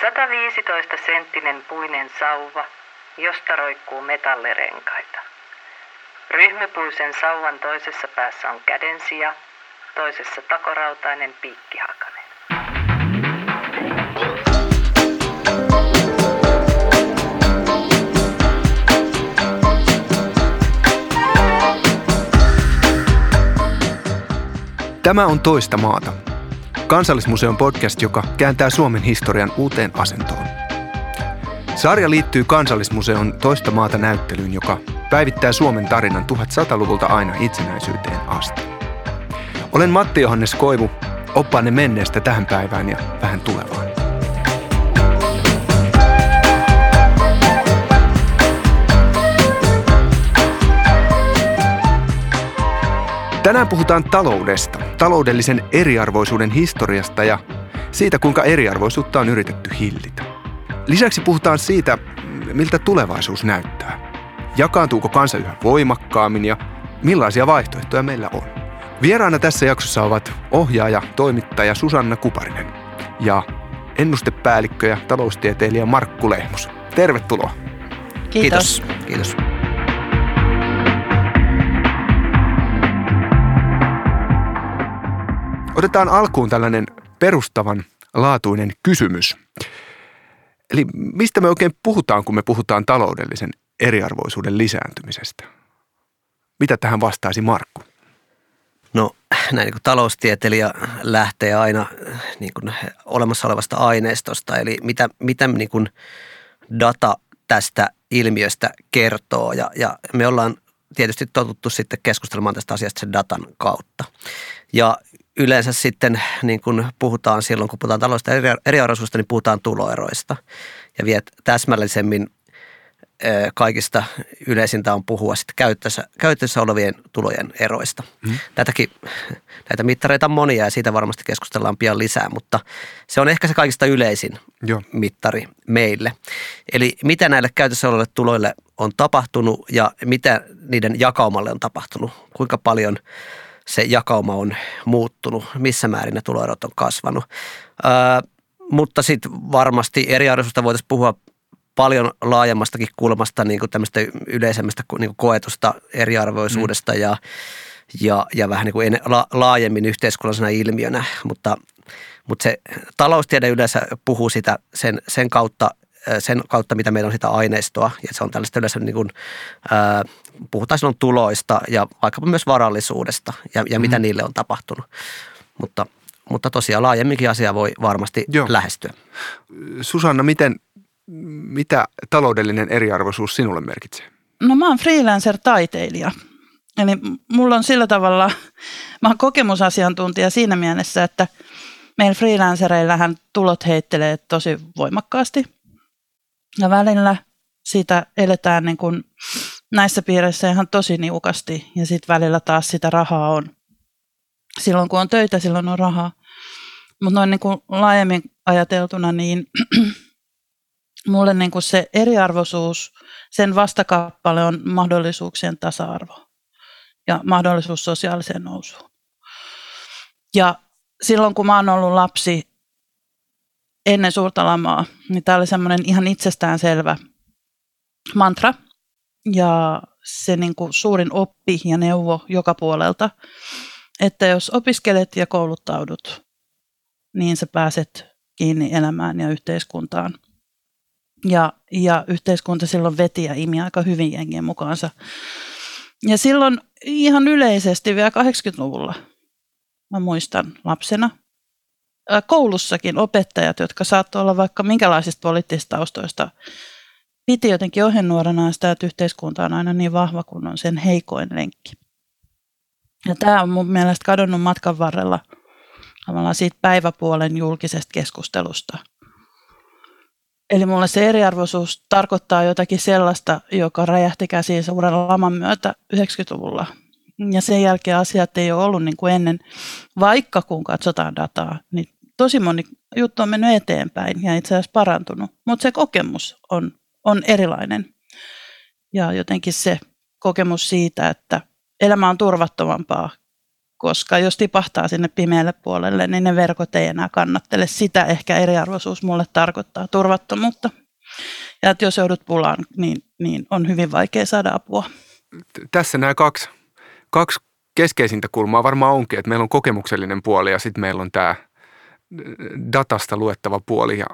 115 senttinen puinen sauva, josta roikkuu metallirenkaita. Ryhmäpuisen sauvan toisessa päässä on kädensija, toisessa takorautainen piikkihakanen. Tämä on Toista maata. Kansallismuseon podcast, joka kääntää Suomen historian uuteen asentoon. Sarja liittyy Kansallismuseon Toista maata näyttelyyn, joka päivittää Suomen tarinan 1100-luvulta aina itsenäisyyteen asti. Olen Matti Johannes Koivu, oppaanne menneestä tähän päivään ja vähän tulevaan. Tänään puhutaan taloudesta, taloudellisen eriarvoisuuden historiasta ja siitä, kuinka eriarvoisuutta on yritetty hillitä. Lisäksi puhutaan siitä, miltä tulevaisuus näyttää. Jakaantuuko kansa yhä voimakkaammin ja millaisia vaihtoehtoja meillä on. Vieraana tässä jaksossa ovat ohjaaja, toimittaja Susanna Kuparinen ja ennustepäällikkö ja taloustieteilijä Markku Lehmus. Tervetuloa. Kiitos. Kiitos. Kiitos. Otetaan alkuun tällainen perustavan laatuinen kysymys. Eli mistä me oikein puhutaan, kun me puhutaan taloudellisen eriarvoisuuden lisääntymisestä? Mitä tähän vastaisi Markku? No näin niin kuin taloustieteilijä lähtee aina niin kuin olemassa olevasta aineistosta, eli mitä, mitä niin kuin data tästä ilmiöstä kertoo. Ja, ja me ollaan tietysti totuttu sitten keskustelemaan tästä asiasta sen datan kautta. Ja yleensä sitten niin kun puhutaan silloin, kun puhutaan taloudesta eriarvoisuudesta, niin puhutaan tuloeroista. Ja vielä täsmällisemmin kaikista yleisintä on puhua sitten käytössä, käytössä olevien tulojen eroista. Mm. Tätäkin, näitä mittareita on monia ja siitä varmasti keskustellaan pian lisää, mutta se on ehkä se kaikista yleisin Joo. mittari meille. Eli mitä näille käytössä oleville tuloille on tapahtunut ja mitä niiden jakaumalle on tapahtunut, kuinka paljon se jakauma on muuttunut, missä määrin ne tuloerot on kasvanut. Öö, mutta sitten varmasti eriarvoisuudesta voitaisiin puhua paljon laajemmastakin kulmasta niin kuin tämmöistä yleisemmästä niin kuin koetusta eriarvoisuudesta mm. ja, ja, ja vähän niin kuin la, laajemmin yhteiskunnallisena ilmiönä, mutta, mutta se taloustiede yleensä puhuu sitä sen, sen kautta, sen kautta, mitä meillä on sitä aineistoa, ja se on tällaista yleensä niin kuin, ää, puhutaan silloin tuloista ja vaikkapa myös varallisuudesta ja, ja mm. mitä niille on tapahtunut. Mutta, mutta tosiaan laajemminkin asia voi varmasti Joo. lähestyä. Susanna, miten mitä taloudellinen eriarvoisuus sinulle merkitsee? No mä oon freelancer-taiteilija. Eli mulla on sillä tavalla, mä oon kokemusasiantuntija siinä mielessä, että meillä freelancereillähän tulot heittelee tosi voimakkaasti. Ja välillä siitä eletään niin kuin näissä piireissä ihan tosi niukasti ja sitten välillä taas sitä rahaa on. Silloin kun on töitä, silloin on rahaa. Mutta noin niin kuin laajemmin ajateltuna, niin mulle niin kuin se eriarvoisuus, sen vastakappale on mahdollisuuksien tasa-arvo ja mahdollisuus sosiaaliseen nousuun. Ja silloin kun mä oon ollut lapsi ennen suurta lamaa, niin tämä oli semmoinen ihan itsestäänselvä mantra ja se niin kuin suurin oppi ja neuvo joka puolelta, että jos opiskelet ja kouluttaudut, niin sä pääset kiinni elämään ja yhteiskuntaan – ja, ja yhteiskunta silloin veti ja imi aika hyvin jengien mukaansa. Ja silloin ihan yleisesti vielä 80-luvulla, mä muistan lapsena, koulussakin opettajat, jotka saattoi olla vaikka minkälaisista poliittisista taustoista, piti jotenkin ohjenuorana sitä, että yhteiskunta on aina niin vahva kuin on sen heikoin lenkki. Ja tämä on mun mielestä kadonnut matkan varrella tavallaan siitä päiväpuolen julkisesta keskustelusta – Eli mulle se eriarvoisuus tarkoittaa jotakin sellaista, joka räjähti käsiin suuren laman myötä 90-luvulla. Ja sen jälkeen asiat ei ole ollut niin kuin ennen, vaikka kun katsotaan dataa, niin tosi moni juttu on mennyt eteenpäin ja itse asiassa parantunut. Mutta se kokemus on, on erilainen. Ja jotenkin se kokemus siitä, että elämä on turvattomampaa koska jos tipahtaa sinne pimeälle puolelle, niin ne verkot ei enää kannattele. Sitä ehkä eriarvoisuus mulle tarkoittaa, turvattomuutta. Ja että jos joudut pulaan, niin, niin on hyvin vaikea saada apua. Tässä nämä kaksi, kaksi keskeisintä kulmaa varmaan onkin, että meillä on kokemuksellinen puoli ja sitten meillä on tämä datasta luettava puoli ja,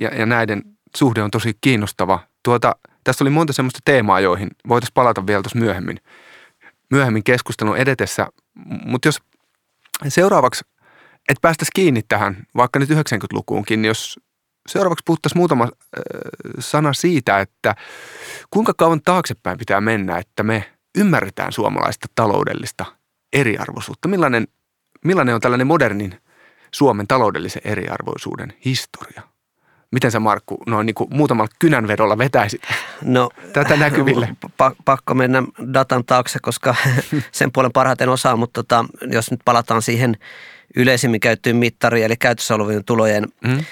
ja, ja näiden suhde on tosi kiinnostava. Tuota, tässä oli monta semmoista teemaa, joihin voitaisiin palata vielä tuossa myöhemmin, myöhemmin keskustelun edetessä. Mutta jos seuraavaksi, että päästäisiin kiinni tähän, vaikka nyt 90-lukuunkin, niin jos seuraavaksi puhuttaisiin muutama äh, sana siitä, että kuinka kauan taaksepäin pitää mennä, että me ymmärretään suomalaista taloudellista eriarvoisuutta. Millainen, millainen on tällainen modernin Suomen taloudellisen eriarvoisuuden historia? Miten sä Markku noin niin kuin muutamalla kynänvedolla vetäisit no, tätä näkyville? Pa- pakko mennä datan taakse, koska sen puolen parhaiten osaa, mutta tota, jos nyt palataan siihen yleisimmin käyttyyn mittariin, eli käytössä olevien tulojen mm.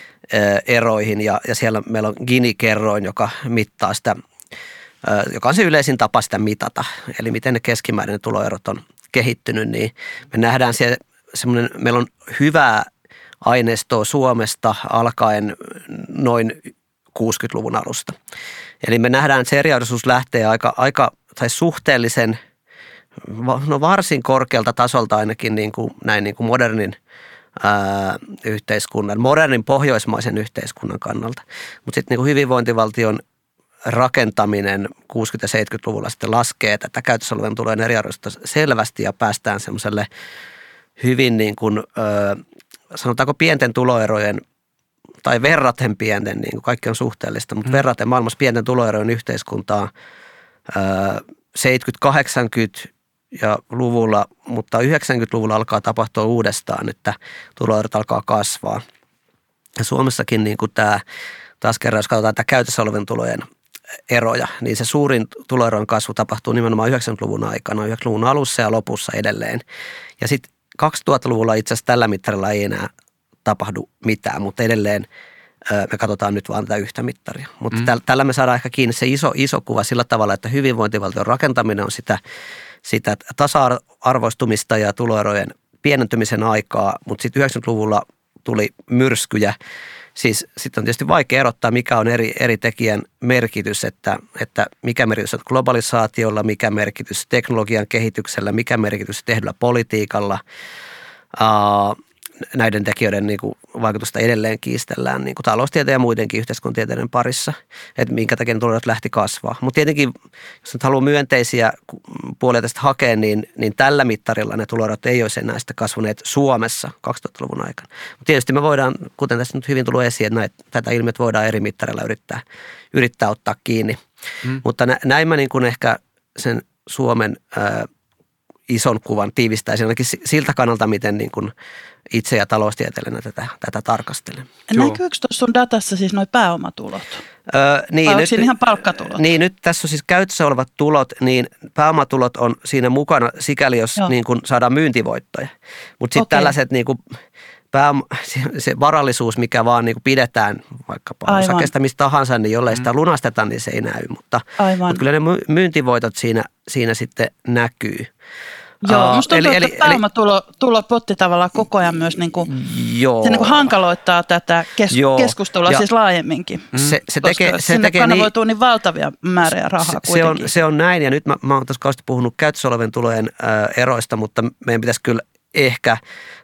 eroihin, ja, ja siellä meillä on Gini-kerroin, joka mittaa sitä, joka on se yleisin tapa sitä mitata, eli miten ne keskimäärin tuloerot on kehittynyt, niin me nähdään siellä semmoinen, meillä on hyvää aineistoa Suomesta alkaen noin 60-luvun alusta. Eli me nähdään, että se eriarvoisuus lähtee aika, aika tai suhteellisen, no varsin korkealta tasolta ainakin niin kuin, näin niin kuin modernin ää, yhteiskunnan, modernin pohjoismaisen yhteiskunnan kannalta. Mutta sitten niin hyvinvointivaltion rakentaminen 60- ja 70-luvulla sitten laskee tätä käytössä olevan tulojen eriarvoisuutta selvästi ja päästään semmoiselle hyvin niin kuin, ö, sanotaanko pienten tuloerojen tai verraten pienten, niin kuin kaikki on suhteellista, mutta mm. verraten maailmassa pienten tuloerojen yhteiskuntaa 70-80 ja luvulla, mutta 90-luvulla alkaa tapahtua uudestaan, että tuloerot alkaa kasvaa. Ja Suomessakin niin kuin tämä, taas kerran jos katsotaan tätä käytössä olevan tulojen eroja, niin se suurin tuloeron kasvu tapahtuu nimenomaan 90-luvun aikana, 90-luvun alussa ja lopussa edelleen. Ja sitten 2000-luvulla itse asiassa tällä mittarilla ei enää tapahdu mitään, mutta edelleen me katsotaan nyt vain tätä yhtä mittaria. Mutta mm. tällä me saadaan ehkä kiinni se iso, iso kuva sillä tavalla, että hyvinvointivaltion rakentaminen on sitä, sitä tasa-arvoistumista ja tuloerojen pienentymisen aikaa, mutta sitten 90-luvulla tuli myrskyjä siis sitten on tietysti vaikea erottaa, mikä on eri, eri tekijän merkitys, että, että mikä merkitys on globalisaatiolla, mikä merkitys teknologian kehityksellä, mikä merkitys tehdyllä politiikalla. Uh, näiden tekijöiden niin kuin, vaikutusta edelleen kiistellään niin kuin taloustieteen ja muidenkin yhteiskuntatieteiden parissa, että minkä takia ne tulot lähti kasvaa. Mutta tietenkin, jos nyt haluaa myönteisiä puolia tästä hakea, niin, niin tällä mittarilla ne tulorot ei olisi enää kasvaneet Suomessa 2000-luvun aikana. Mutta tietysti me voidaan, kuten tässä nyt hyvin tullut esiin, että näitä, tätä ilmiötä voidaan eri mittarilla yrittää, yrittää ottaa kiinni. Mm. Mutta nä, näin mä niin kuin ehkä sen Suomen ää, ison kuvan tiivistäisin ainakin siltä kannalta, miten niin kuin itse ja taloustieteilijänä tätä, tätä tarkastelen. Näkyykö tuossa sun datassa siis noin pääomatulot? Öö, niin, Vai nyt, ihan palkkatulot? Niin, nyt tässä on siis käytössä olevat tulot, niin pääomatulot on siinä mukana sikäli, jos niin kuin saadaan myyntivoittoja. Mutta sitten okay. tällaiset niin kuin, pää, se varallisuus, mikä vaan niin kuin pidetään vaikkapa osakesta mistä tahansa, niin jollei sitä mm. lunasteta, niin se ei näy. Mutta, mutta kyllä ne myyntivoitot siinä, siinä sitten näkyy. Joo, musta tuntuu, eli, että pääomatulopotti tavallaan koko ajan myös niin kuin, joo. Se niin kuin hankaloittaa tätä kes, joo. keskustelua ja siis laajemminkin. Se, se tekee, se sinne tekee kanavoituu niin, niin valtavia määriä rahaa se, se, on, se on näin ja nyt mä, mä oon tuossa kauheasti puhunut käytössä olevien tulojen äh, eroista, mutta meidän pitäisi kyllä ehkä,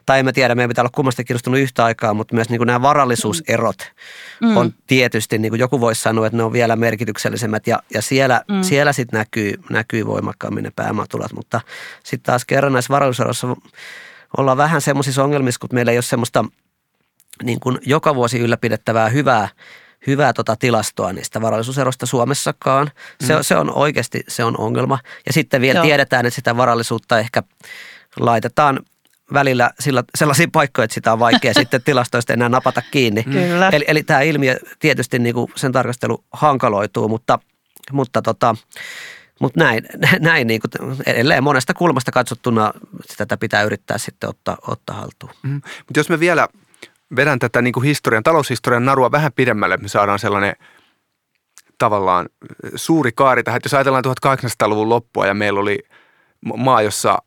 tai en mä tiedä, meidän pitää olla kummasti kiinnostunut yhtä aikaa, mutta myös niin kuin nämä varallisuuserot mm. on tietysti, niin kuin joku voisi sanoa, että ne on vielä merkityksellisemmät ja, ja siellä, mm. siellä sitten näkyy, näkyy voimakkaammin ne pääomatulot, mutta sitten taas kerran näissä varallisuuseroissa ollaan vähän semmoisissa ongelmissa, kun meillä ei ole semmoista niin kuin joka vuosi ylläpidettävää hyvää hyvää tota tilastoa niistä varallisuuserosta Suomessakaan. Se, mm. se on oikeasti se on ongelma. Ja sitten vielä Joo. tiedetään, että sitä varallisuutta ehkä laitetaan välillä sillä, sellaisia paikkoja, että sitä on vaikea sitten tilastoista enää napata kiinni. Kyllä. Eli, eli tämä ilmiö tietysti niin kuin sen tarkastelu hankaloituu, mutta, mutta, tota, mutta näin, näin niin kuin edelleen monesta kulmasta katsottuna tätä pitää yrittää sitten ottaa, ottaa haltuun. Mm. Mutta jos me vielä vedän tätä niin kuin historian, taloushistorian narua vähän pidemmälle, me saadaan sellainen tavallaan suuri kaari tähän. Että jos ajatellaan 1800-luvun loppua ja meillä oli – maa, jossa,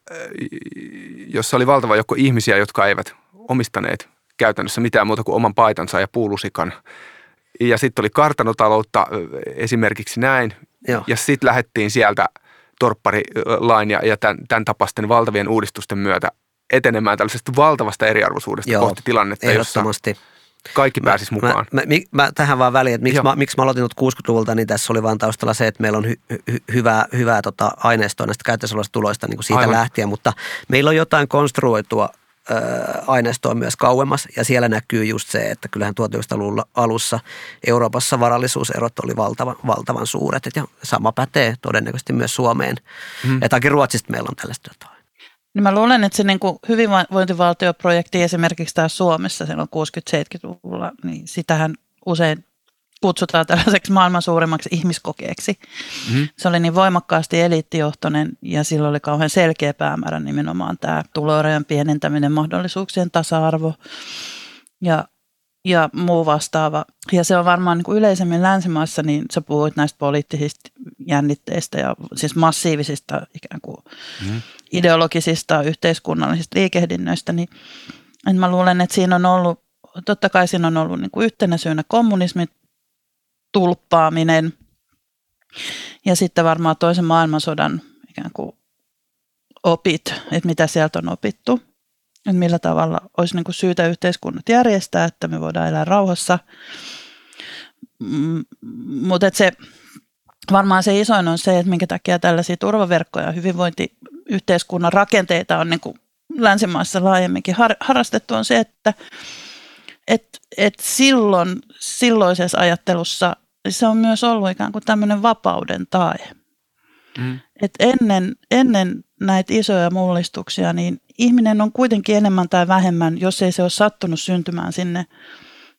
jossa oli valtava joukko ihmisiä, jotka eivät omistaneet käytännössä mitään muuta kuin oman paitansa ja puulusikan. Ja sitten oli kartanotaloutta esimerkiksi näin. Joo. Ja sitten lähdettiin sieltä torpparilain ja, ja tämän, tämän tapaisten valtavien uudistusten myötä etenemään tällaisesta valtavasta eriarvoisuudesta Joo, kohti tilannetta, jossa kaikki pääsisi mukaan. Mä, mä, mä, tähän vaan väliin, että miksi mä, miksi mä aloitin 60-luvulta, niin tässä oli vaan taustalla se, että meillä on hy, hy, hyvää, hyvää tota aineistoa näistä käytössä tuloista niin kuin siitä Aivan. lähtien, mutta meillä on jotain konstruoitua aineistoa myös kauemmas ja siellä näkyy just se, että kyllähän 1900-luvun alussa Euroopassa varallisuuserot oli valtava, valtavan suuret ja sama pätee todennäköisesti myös Suomeen. Mm. Etakin Ruotsista meillä on tällaista jotain. Niin mä luulen, että se niin kuin hyvinvointivaltioprojekti esimerkiksi täällä Suomessa silloin 60-70-luvulla, niin sitähän usein kutsutaan tällaiseksi maailman suurimmaksi ihmiskokeeksi. Mm-hmm. Se oli niin voimakkaasti eliittijohtoinen ja sillä oli kauhean selkeä päämäärä nimenomaan tämä tuloerojen pienentäminen, mahdollisuuksien tasa-arvo ja, ja muu vastaava. Ja se on varmaan niin kuin yleisemmin länsimaissa, niin sä puhuit näistä poliittisista jännitteistä ja siis massiivisista ikään kuin mm-hmm. ideologisista yhteiskunnallisista liikehdinnöistä, niin mä luulen, että siinä on ollut totta kai siinä on ollut niin kuin yhtenä syynä kommunismi, tulppaaminen ja sitten varmaan toisen maailmansodan ikään kuin opit, että mitä sieltä on opittu, että millä tavalla olisi niin kuin syytä yhteiskunnat järjestää, että me voidaan elää rauhassa. Mm, mutta se, varmaan se isoin on se, että minkä takia tällaisia turvaverkkoja ja hyvinvointiyhteiskunnan rakenteita on niin kuin länsimaissa laajemminkin har, harrastettu, on se, että et, et silloin, silloisessa ajattelussa se on myös ollut ikään kuin tämmöinen vapauden tae. Mm. Et ennen, ennen näitä isoja mullistuksia, niin ihminen on kuitenkin enemmän tai vähemmän, jos ei se ole sattunut syntymään sinne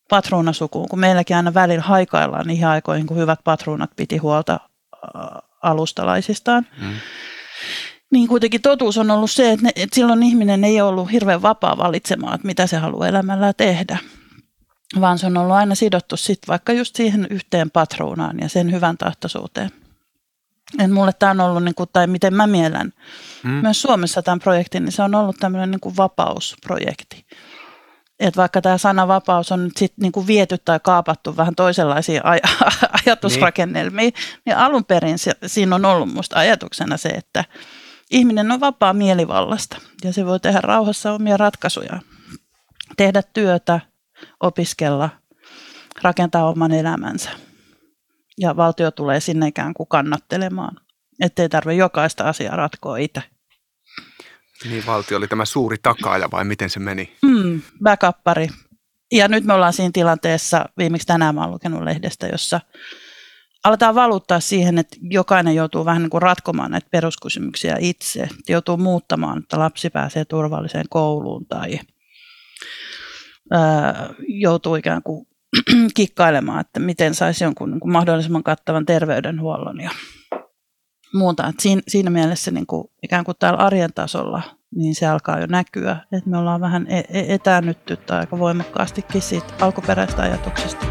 patruunasukuun, kun meilläkin aina välillä haikaillaan niihin aikoihin, kun hyvät patruunat piti huolta alustalaisistaan. Mm. Niin kuitenkin totuus on ollut se, että, ne, että silloin ihminen ei ollut hirveän vapaa valitsemaan, että mitä se haluaa elämällä tehdä vaan se on ollut aina sidottu sit vaikka just siihen yhteen patruunaan ja sen hyvän tahtoisuuteen. Et mulle tämä on ollut, niin kuin, tai miten mä miellän mm. myös Suomessa tämän projektin, niin se on ollut tämmöinen niin vapausprojekti. Et vaikka tämä sana vapaus on nyt sit niin kuin viety tai kaapattu vähän toisenlaisiin aj- ajatusrakennelmiin, niin. niin alun perin se, siinä on ollut musta ajatuksena se, että ihminen on vapaa mielivallasta ja se voi tehdä rauhassa omia ratkaisuja, tehdä työtä, opiskella, rakentaa oman elämänsä. Ja valtio tulee sinne ikään kuin kannattelemaan, ettei tarvitse jokaista asiaa ratkoa itse. Niin, valtio oli tämä suuri takaaja vai miten se meni? Mm, backuppari. Ja nyt me ollaan siinä tilanteessa, viimeksi tänään mä olen lukenut lehdestä, jossa aletaan valuttaa siihen, että jokainen joutuu vähän niin kuin ratkomaan näitä peruskysymyksiä itse. Joutuu muuttamaan, että lapsi pääsee turvalliseen kouluun tai joutuu ikään kuin kikkailemaan, että miten saisi jonkun niin kuin mahdollisimman kattavan terveydenhuollon ja muuta. Et siinä, siinä mielessä niin kuin, ikään kuin täällä arjen tasolla niin se alkaa jo näkyä, että me ollaan vähän e-, e-, etäännytty tai aika voimakkaastikin siitä alkuperäistä ajatuksesta.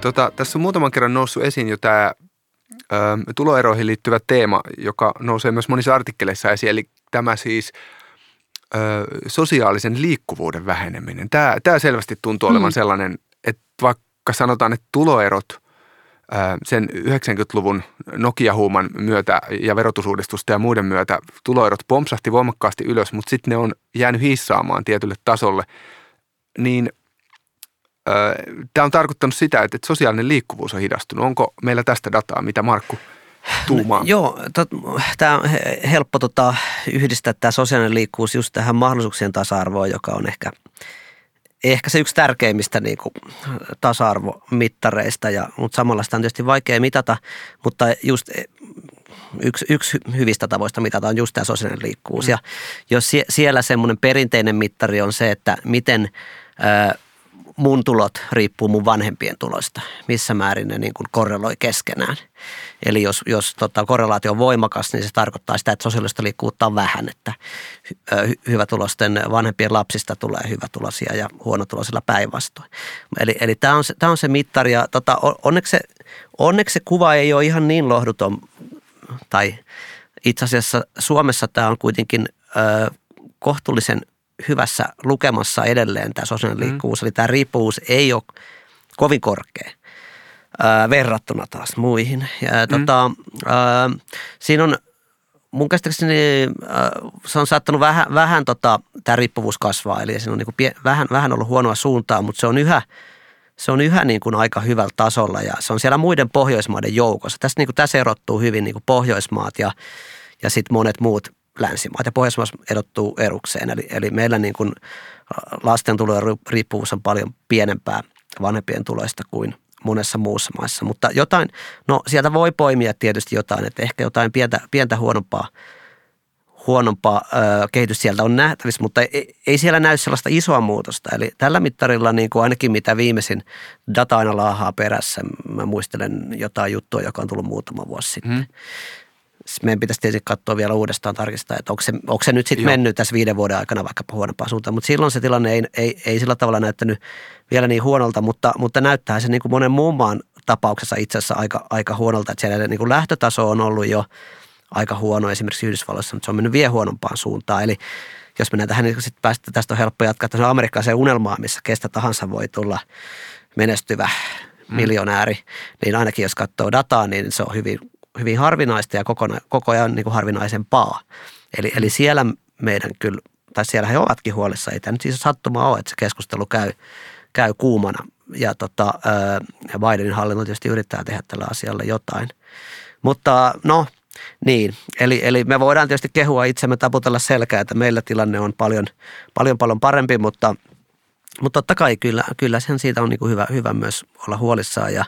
Tota, tässä on muutaman kerran noussut esiin jo tämä tuloeroihin liittyvä teema, joka nousee myös monissa artikkeleissa esiin, eli tämä siis ö, sosiaalisen liikkuvuuden väheneminen. Tämä, tämä selvästi tuntuu olevan mm. sellainen, että vaikka sanotaan, että tuloerot – sen 90-luvun Nokia-huuman myötä ja verotusuudistusta ja muiden myötä tuloerot pompsahti voimakkaasti ylös, mutta sitten ne on jäänyt hissaamaan tietylle tasolle, niin – Tämä on tarkoittanut sitä, että sosiaalinen liikkuvuus on hidastunut. Onko meillä tästä dataa, mitä Markku tuumaa? No, joo, tämä on helppo tota, yhdistää tämä sosiaalinen liikkuvuus just tähän mahdollisuuksien tasa-arvoon, joka on ehkä, ehkä se yksi tärkeimmistä niin kuin, tasa-arvomittareista, ja, mutta samalla sitä on tietysti vaikea mitata, mutta just e, yksi, yksi hyvistä tavoista mitata on just tämä sosiaalinen liikkuvuus. Mm. Ja jos sie, siellä semmoinen perinteinen mittari on se, että miten – mun tulot riippuu mun vanhempien tuloista, missä määrin ne niin kuin korreloi keskenään. Eli jos, jos tota, korrelaatio on voimakas, niin se tarkoittaa sitä, että sosiaalista liikkuvuutta on vähän, että hy, hyvätulosten vanhempien lapsista tulee hyvätulosia ja huonotuloisilla päinvastoin. Eli, eli tämä on, se, on se mittari ja tota, onneksi, se, onneksi se kuva ei ole ihan niin lohduton, tai itse asiassa Suomessa tämä on kuitenkin ö, kohtuullisen hyvässä lukemassa edelleen tämä sosiaalinen mm. liikkuvuus, eli tämä riippuvuus ei ole kovin korkea ää, verrattuna taas muihin. Ja, mm. tota, ää, siinä on mun käsittääkseni ää, se on saattanut vähän, vähän tota, tämä riippuvuus kasvaa, eli se on niin kuin pie, vähän, vähän ollut huonoa suuntaa, mutta se on yhä, se on yhä niin kuin aika hyvällä tasolla ja se on siellä muiden Pohjoismaiden joukossa. Tässä, niin kuin, tässä erottuu hyvin niin kuin Pohjoismaat ja, ja sitten monet muut länsimaat ja Pohjoismaissa erottuu erukseen. Eli, eli meillä niin kuin lasten tulojen riippuvuus on paljon pienempää vanhempien tuloista kuin monessa muussa maassa. Mutta jotain, no sieltä voi poimia tietysti jotain, että ehkä jotain pientä, pientä huonompaa, huonompaa ö, kehitys sieltä on nähtävissä, mutta ei, ei siellä näy sellaista isoa muutosta. Eli tällä mittarilla niin kuin ainakin mitä viimeisin data aina laahaa perässä, mä muistelen jotain juttua, joka on tullut muutama vuosi sitten. Mm meidän pitäisi tietysti katsoa vielä uudestaan tarkistaa, että onko se, onko se nyt sitten mennyt tässä viiden vuoden aikana vaikkapa huonompaan suuntaan. Mutta silloin se tilanne ei, ei, ei sillä tavalla näyttänyt vielä niin huonolta, mutta, mutta näyttää se niin kuin monen muun maan tapauksessa itse asiassa aika, aika huonolta, että siellä niin kuin lähtötaso on ollut jo aika huono esimerkiksi Yhdysvalloissa, mutta se on mennyt vielä huonompaan suuntaan. Eli jos mennään tähän, niin sitten päästä, tästä on helppo jatkaa tässä amerikkalaiseen unelmaan, missä kestä tahansa voi tulla menestyvä mm. miljonääri, niin ainakin jos katsoo dataa, niin se on hyvin hyvin harvinaista ja koko, koko ajan niin kuin harvinaisempaa. Eli, eli siellä meidän kyllä, tai siellä he ovatkin huolissa, ei tämä nyt siis sattuma ole, että se keskustelu käy, käy kuumana. Ja tota, ja Bidenin hallinto tietysti yrittää tehdä tällä asialla jotain. Mutta no, niin, eli, eli me voidaan tietysti kehua itsemme taputella selkää, että meillä tilanne on paljon, paljon, paljon parempi, mutta, mutta totta kai kyllä, kyllä sen siitä on niin kuin hyvä, hyvä myös olla huolissaan ja,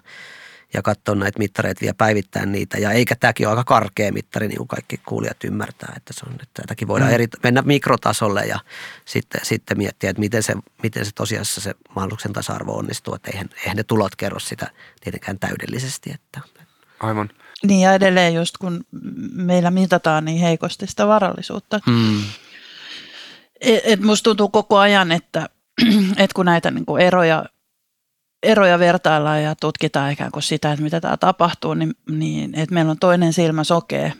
ja katsoa näitä mittareita vielä päivittää niitä. Ja eikä tämäkin ole aika karkea mittari, niin kuin kaikki kuulijat ymmärtää, että, se on, että tätäkin voidaan mm. eri, mennä mikrotasolle ja sitten, sitten miettiä, että miten se, miten se tosiasiassa se mahdollisuuksien tasa-arvo onnistuu. Että eihän, eihän ne tulot kerro sitä tietenkään täydellisesti. Että. Aivan. Niin ja edelleen just kun meillä mitataan niin heikosti sitä varallisuutta. Mm. Et, et musta tuntuu koko ajan, että, et kun näitä niin kuin eroja eroja vertaillaan ja tutkitaan ikään kuin sitä, että mitä tämä tapahtuu, niin, niin että meillä on toinen silmä sokee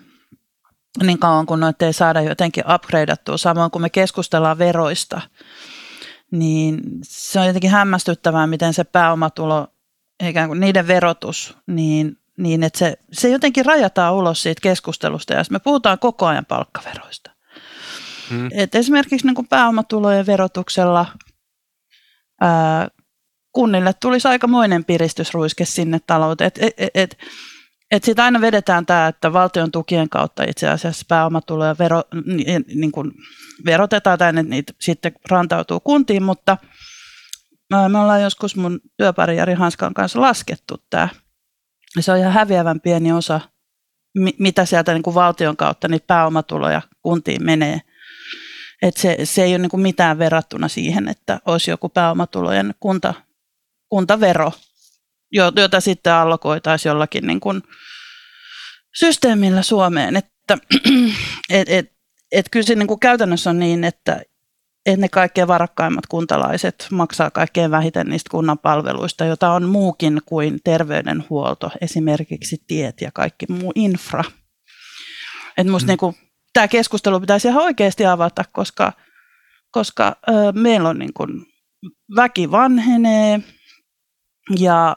niin kauan kun noita ei saada jotenkin upgradeattua, samoin kun me keskustellaan veroista, niin se on jotenkin hämmästyttävää, miten se pääomatulo, ikään kuin niiden verotus, niin, niin että se, se jotenkin rajataan ulos siitä keskustelusta ja me puhutaan koko ajan palkkaveroista. Hmm. Et esimerkiksi niin kuin pääomatulojen verotuksella ää, kunnille tulisi aikamoinen piristysruiske sinne talouteen. Et, et, et, et sitä aina vedetään tämä, että valtion tukien kautta itse asiassa pääomatuloja vero, niin, niin kuin verotetaan tai niitä sitten rantautuu kuntiin, mutta me ollaan joskus mun työpari Jari Hanskan kanssa laskettu tämä. Se on ihan häviävän pieni osa, mitä sieltä niin kuin valtion kautta niitä pääomatuloja kuntiin menee. Et se, se ei ole niin kuin mitään verrattuna siihen, että olisi joku pääomatulojen kunta, kuntavero, jota sitten allokoitaisiin jollakin niin kuin systeemillä Suomeen. Että, et, et, et kyllä se niin kuin käytännössä on niin, että, että ne kaikkein varakkaimmat kuntalaiset maksaa kaikkein vähiten niistä kunnan palveluista, jota on muukin kuin terveydenhuolto, esimerkiksi tiet ja kaikki muu infra. Et musta mm. niin kuin, tämä keskustelu pitäisi ihan oikeasti avata, koska, koska ö, meillä on niin kuin, väki vanhenee, ja,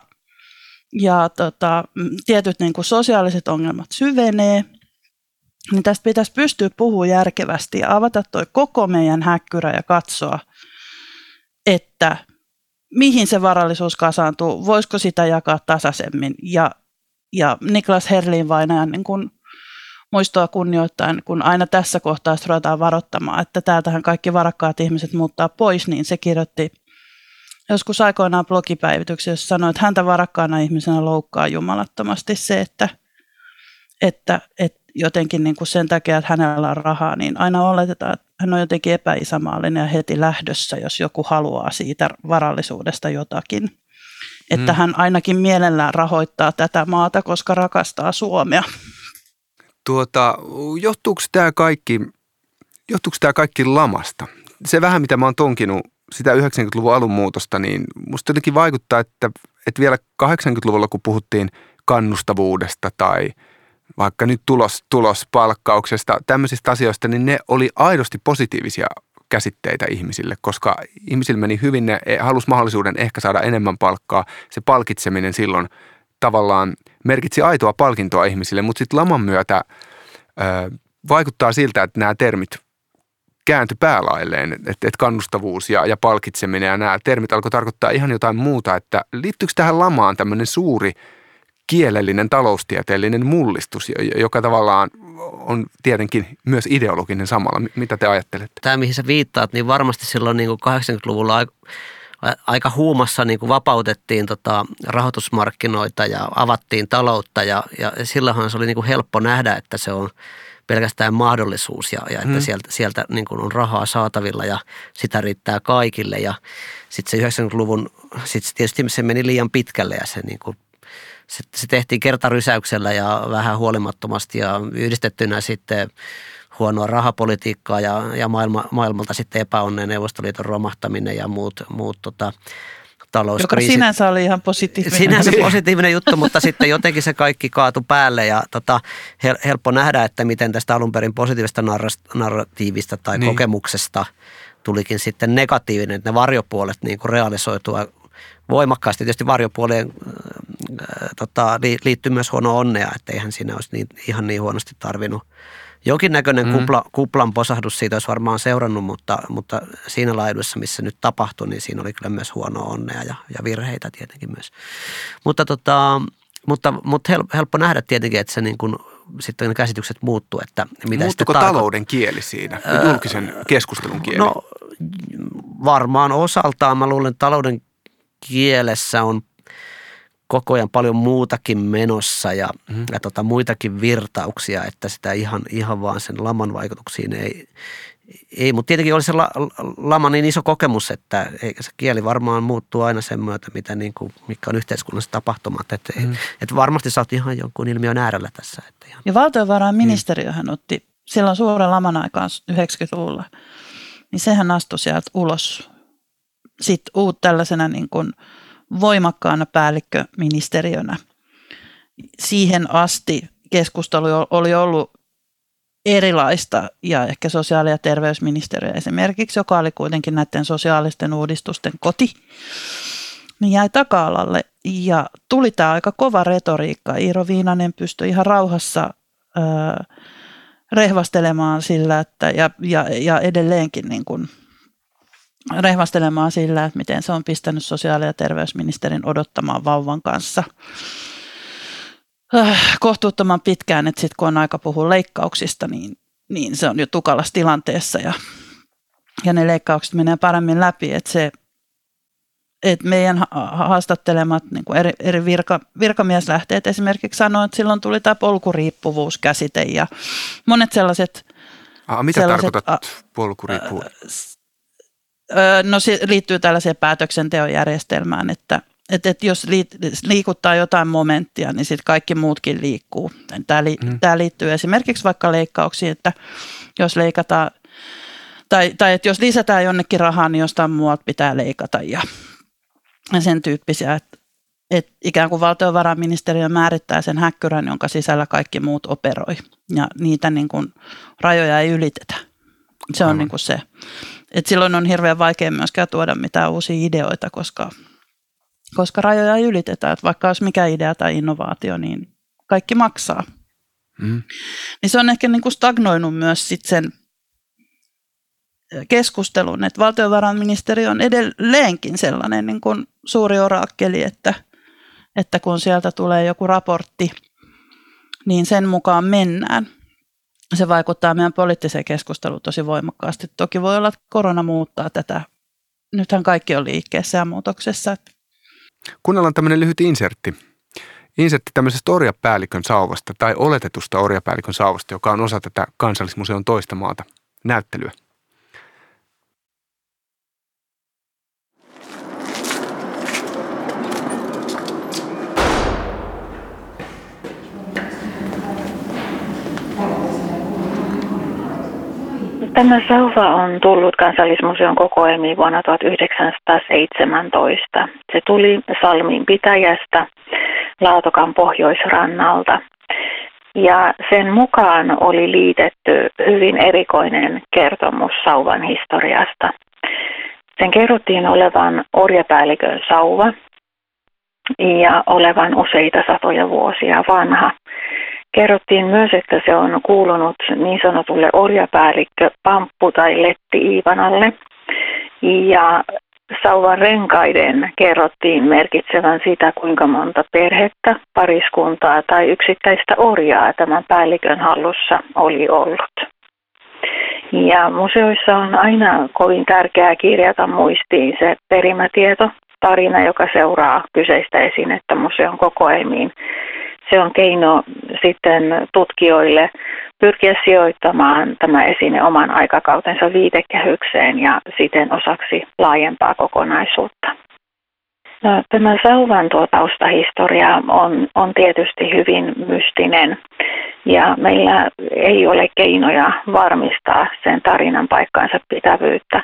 ja tota, tietyt niin kuin sosiaaliset ongelmat syvenee, niin tästä pitäisi pystyä puhumaan järkevästi ja avata tuo koko meidän häkkyrä ja katsoa, että mihin se varallisuus kasaantuu, voisiko sitä jakaa tasaisemmin. Ja, ja Niklas Herlin vainajan niin kun muistoa kunnioittain, kun aina tässä kohtaa ruvetaan varoittamaan, että täältähän kaikki varakkaat ihmiset muuttaa pois, niin se kirjoitti joskus aikoinaan blogipäivityksessä sanoi, että häntä varakkaana ihmisenä loukkaa jumalattomasti se, että, että, että jotenkin niin kuin sen takia, että hänellä on rahaa, niin aina oletetaan, että hän on jotenkin epäisämaallinen ja heti lähdössä, jos joku haluaa siitä varallisuudesta jotakin. Että mm. hän ainakin mielellään rahoittaa tätä maata, koska rakastaa Suomea. Tuota, johtuuko tämä kaikki, johtuuko tämä kaikki lamasta? Se vähän, mitä mä oon tonkinut sitä 90-luvun alun muutosta, niin musta jotenkin vaikuttaa, että, että vielä 80-luvulla, kun puhuttiin kannustavuudesta tai vaikka nyt tulos, tulospalkkauksesta, tämmöisistä asioista, niin ne oli aidosti positiivisia käsitteitä ihmisille, koska ihmisille meni hyvin, ne halusi mahdollisuuden ehkä saada enemmän palkkaa. Se palkitseminen silloin tavallaan merkitsi aitoa palkintoa ihmisille, mutta sitten laman myötä ö, vaikuttaa siltä, että nämä termit kääntyi päälailleen, että, että kannustavuus ja, ja palkitseminen ja nämä termit alkoi tarkoittaa ihan jotain muuta, että liittyykö tähän lamaan tämmöinen suuri kielellinen taloustieteellinen mullistus, joka tavallaan on tietenkin myös ideologinen samalla. Mitä te ajattelette? Tämä, mihin sä viittaat, niin varmasti silloin niin kuin 80-luvulla aika huumassa niin kuin vapautettiin tota rahoitusmarkkinoita ja avattiin taloutta ja, ja silloinhan se oli niin kuin helppo nähdä, että se on pelkästään mahdollisuus ja, ja että hmm. sieltä, sieltä niin kuin on rahaa saatavilla ja sitä riittää kaikille ja sitten se 90-luvun, sitten tietysti se meni liian pitkälle ja se niin kuin se, se tehtiin kertarysäyksellä ja vähän huolimattomasti ja yhdistettynä sitten huonoa rahapolitiikkaa ja, ja maailma, maailmalta sitten epäonneen Neuvostoliiton romahtaminen ja muut, muut tota, talouskriisit. Joka sinänsä oli ihan positiivinen. Sinänsä positiivinen juttu, mutta sitten jotenkin se kaikki kaatu päälle ja tota, hel, helppo nähdä, että miten tästä alun perin positiivista narratiivista tai niin. kokemuksesta tulikin sitten negatiivinen, että ne varjopuolet niin kuin realisoitua voimakkaasti. Tietysti varjopuolien äh, tota, liittyy myös huono onnea, että eihän siinä olisi niin, ihan niin huonosti tarvinnut. Jonkinnäköinen mm. kupla, kuplan posahdus siitä olisi varmaan seurannut, mutta, mutta siinä laajuudessa, missä nyt tapahtui, niin siinä oli kyllä myös huono onnea ja, ja virheitä tietenkin myös. Mutta, tota, mutta, mutta helppo nähdä tietenkin, että se niin kuin, sitten ne käsitykset muuttuu. Että mitä Muuttuko talouden kieli siinä, julkisen keskustelun kieli? No varmaan osaltaan. Mä luulen, että talouden kielessä on koko ajan paljon muutakin menossa ja, mm. ja tota, muitakin virtauksia, että sitä ihan, ihan vaan sen laman vaikutuksiin ei, ei mutta tietenkin oli se la, lama niin iso kokemus, että se kieli varmaan muuttuu aina sen myötä, mitä niin kuin, mikä on yhteiskunnassa tapahtumat. Että, mm. et varmasti sä oot ihan jonkun ilmiön äärellä tässä. Että ihan. Ja valtiovarainministeriöhän mm. otti silloin suuren laman aikaan 90-luvulla, niin sehän astui sieltä ulos sitten uut tällaisena niin kuin voimakkaana päällikköministeriönä. Siihen asti keskustelu oli ollut erilaista ja ehkä sosiaali- ja terveysministeriö esimerkiksi, joka oli kuitenkin näiden sosiaalisten uudistusten koti, niin jäi taka-alalle ja tuli tämä aika kova retoriikka. Iiro Viinanen pystyi ihan rauhassa ö, rehvastelemaan sillä, että, ja, ja, ja edelleenkin niin kuin rehvastelemaan sillä, että miten se on pistänyt sosiaali- ja terveysministerin odottamaan vauvan kanssa äh, kohtuuttoman pitkään, että sitten kun on aika puhua leikkauksista, niin, niin se on jo tukalassa tilanteessa ja, ja ne leikkaukset menee paremmin läpi, että se että meidän haastattelemat niin kuin eri, eri virka, virkamieslähteet esimerkiksi sanoivat, että silloin tuli tämä polkuriippuvuuskäsite ja monet sellaiset... Ah, mitä sellaiset, tarkoitat polkuriippuvuus? No se liittyy tällaiseen päätöksenteon järjestelmään, että, että, että jos liikuttaa jotain momenttia, niin sitten kaikki muutkin liikkuu. Tämä, li, mm. tämä liittyy esimerkiksi vaikka leikkauksiin, että jos leikataan, tai, tai että jos lisätään jonnekin rahaa, niin jostain muualta pitää leikata ja, sen tyyppisiä, että, että ikään kuin valtiovarainministeriö määrittää sen häkkyrän, jonka sisällä kaikki muut operoi ja niitä niin kuin rajoja ei ylitetä. Se on niin kuin se. Et silloin on hirveän vaikea myöskään tuoda mitään uusia ideoita, koska, koska rajoja ei ylitetä. Et vaikka olisi mikä idea tai innovaatio, niin kaikki maksaa. Mm. Niin se on ehkä niin kuin stagnoinut myös sit sen keskustelun, että valtiovarainministeriö on edelleenkin sellainen niin kuin suuri oraakkeli, että, että kun sieltä tulee joku raportti, niin sen mukaan mennään se vaikuttaa meidän poliittiseen keskusteluun tosi voimakkaasti. Toki voi olla, että korona muuttaa tätä. Nythän kaikki on liikkeessä ja muutoksessa. Kuunnellaan tämmöinen lyhyt insertti. insertti tämmöisestä orjapäällikön sauvasta tai oletetusta orjapäällikön sauvasta, joka on osa tätä kansallismuseon toista maata näyttelyä. Tämä sauva on tullut kansallismuseon kokoelmiin vuonna 1917. Se tuli Salmin pitäjästä Laatokan pohjoisrannalta. Ja sen mukaan oli liitetty hyvin erikoinen kertomus sauvan historiasta. Sen kerrottiin olevan orjapäällikön sauva ja olevan useita satoja vuosia vanha. Kerrottiin myös, että se on kuulunut niin sanotulle orjapäällikkö Pamppu tai Letti Iivanalle. Ja sauvan renkaiden kerrottiin merkitsevän sitä, kuinka monta perhettä, pariskuntaa tai yksittäistä orjaa tämän päällikön hallussa oli ollut. Ja museoissa on aina kovin tärkeää kirjata muistiin se perimätieto, tarina, joka seuraa kyseistä esinettä museon kokoelmiin se on keino sitten tutkijoille pyrkiä sijoittamaan tämä esine oman aikakautensa viitekehykseen ja siten osaksi laajempaa kokonaisuutta. No, tämä sauvan tuo taustahistoria on, on tietysti hyvin mystinen ja meillä ei ole keinoja varmistaa sen tarinan paikkaansa pitävyyttä,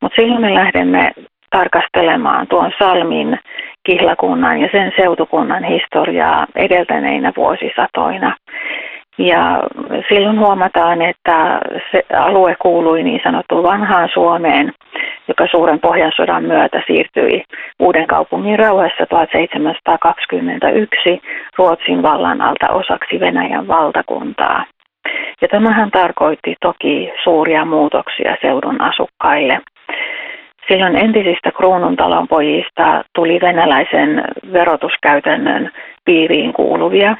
mutta silloin me lähdemme tarkastelemaan tuon Salmin kihlakunnan ja sen seutukunnan historiaa edeltäneinä vuosisatoina. Ja silloin huomataan, että se alue kuului niin sanottuun vanhaan Suomeen, joka suuren pohjansodan myötä siirtyi uuden kaupungin rauhassa 1721 Ruotsin vallan alta osaksi Venäjän valtakuntaa. Ja tämähän tarkoitti toki suuria muutoksia seudun asukkaille. Silloin entisistä kruununtalonpojista tuli venäläisen verotuskäytännön piiriin kuuluvia.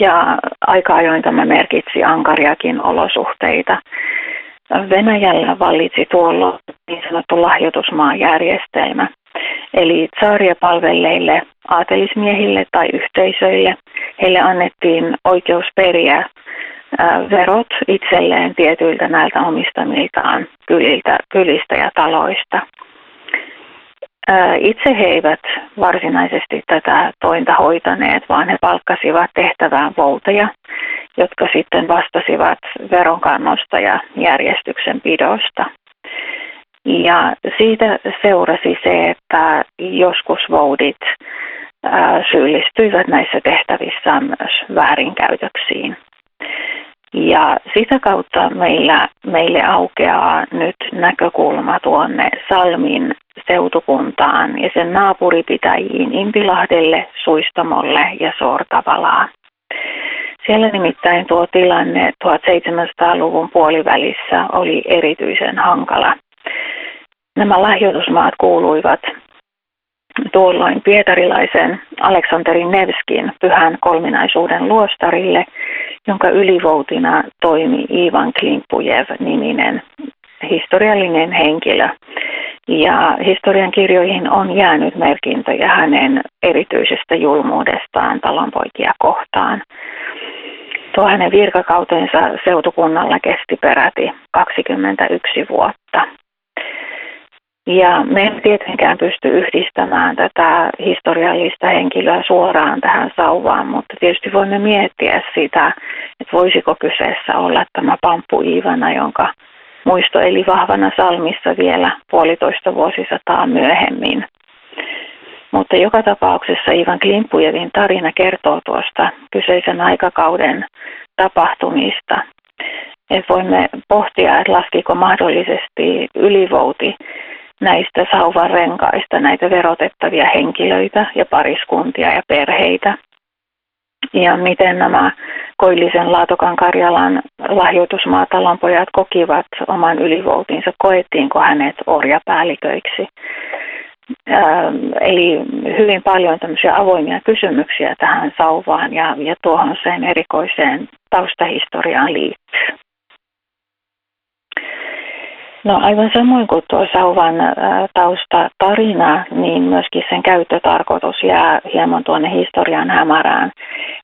Ja aika ajoin tämä merkitsi ankariakin olosuhteita. Venäjällä vallitsi tuolloin niin sanottu lahjoitusmaajärjestelmä. Eli tsaaria palvelleille aatelismiehille tai yhteisöille heille annettiin oikeus periä verot itselleen tietyiltä näiltä omistamiltaan kyliltä, kylistä ja taloista. Itse he eivät varsinaisesti tätä tointa hoitaneet, vaan he palkkasivat tehtävään volteja, jotka sitten vastasivat veronkannosta ja järjestyksen pidosta. Ja siitä seurasi se, että joskus voudit syyllistyivät näissä tehtävissä myös väärinkäytöksiin. Ja sitä kautta meillä, meille aukeaa nyt näkökulma tuonne Salmin seutukuntaan ja sen naapuripitäjiin Impilahdelle, Suistamolle ja Sortavalaan. Siellä nimittäin tuo tilanne 1700-luvun puolivälissä oli erityisen hankala. Nämä lahjoitusmaat kuuluivat tuolloin pietarilaisen Aleksanterin Nevskin pyhän kolminaisuuden luostarille, jonka ylivoutina toimi Ivan Klimpujev-niminen historiallinen henkilö. Ja historian kirjoihin on jäänyt merkintöjä hänen erityisestä julmuudestaan talonpoikia kohtaan. Tuo hänen virkakautensa seutukunnalla kesti peräti 21 vuotta. Ja me emme tietenkään pysty yhdistämään tätä historiallista henkilöä suoraan tähän sauvaan, mutta tietysti voimme miettiä sitä, että voisiko kyseessä olla tämä Pamppu Iivana, jonka muisto eli vahvana salmissa vielä puolitoista vuosisataa myöhemmin. Mutta joka tapauksessa Ivan Klimpujevin tarina kertoo tuosta kyseisen aikakauden tapahtumista. Et voimme pohtia, että laskiko mahdollisesti ylivouti näistä sauvan renkaista näitä verotettavia henkilöitä ja pariskuntia ja perheitä. Ja miten nämä Koillisen Laatokan Karjalan lahjoitusmaatalonpojat kokivat oman ylivoutinsa, koettiinko hänet orjapäälliköiksi. Ähm, eli hyvin paljon tämmöisiä avoimia kysymyksiä tähän sauvaan ja, ja tuohon sen erikoiseen taustahistoriaan liittyy. No aivan samoin kuin tuo sauvan tausta tarina, niin myöskin sen käyttötarkoitus jää hieman tuonne historian hämärään.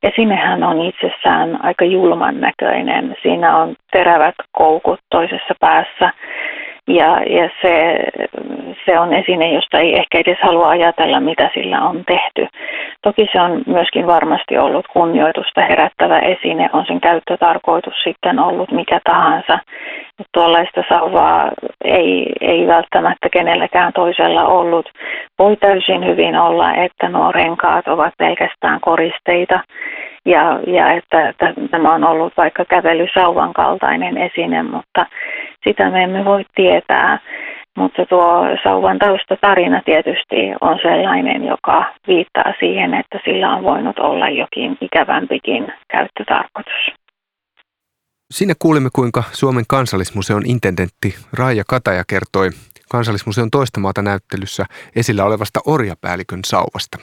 Esinehän on itsessään aika julman näköinen. Siinä on terävät koukut toisessa päässä ja, ja se, se on esine, josta ei ehkä edes halua ajatella, mitä sillä on tehty. Toki se on myöskin varmasti ollut kunnioitusta herättävä esine, on sen käyttötarkoitus sitten ollut mikä tahansa. Tuollaista sauvaa ei, ei välttämättä kenelläkään toisella ollut. Voi täysin hyvin olla, että nuo renkaat ovat pelkästään koristeita ja, ja että, että tämä on ollut vaikka kävelysauvan kaltainen esine, mutta sitä me emme voi tietää. Mutta tuo sauvan taustatarina tietysti on sellainen, joka viittaa siihen, että sillä on voinut olla jokin ikävämpikin käyttötarkoitus. Siinä kuulimme, kuinka Suomen kansallismuseon intendentti Raija Kataja kertoi kansallismuseon toista maata näyttelyssä esillä olevasta orjapäällikön sauvasta.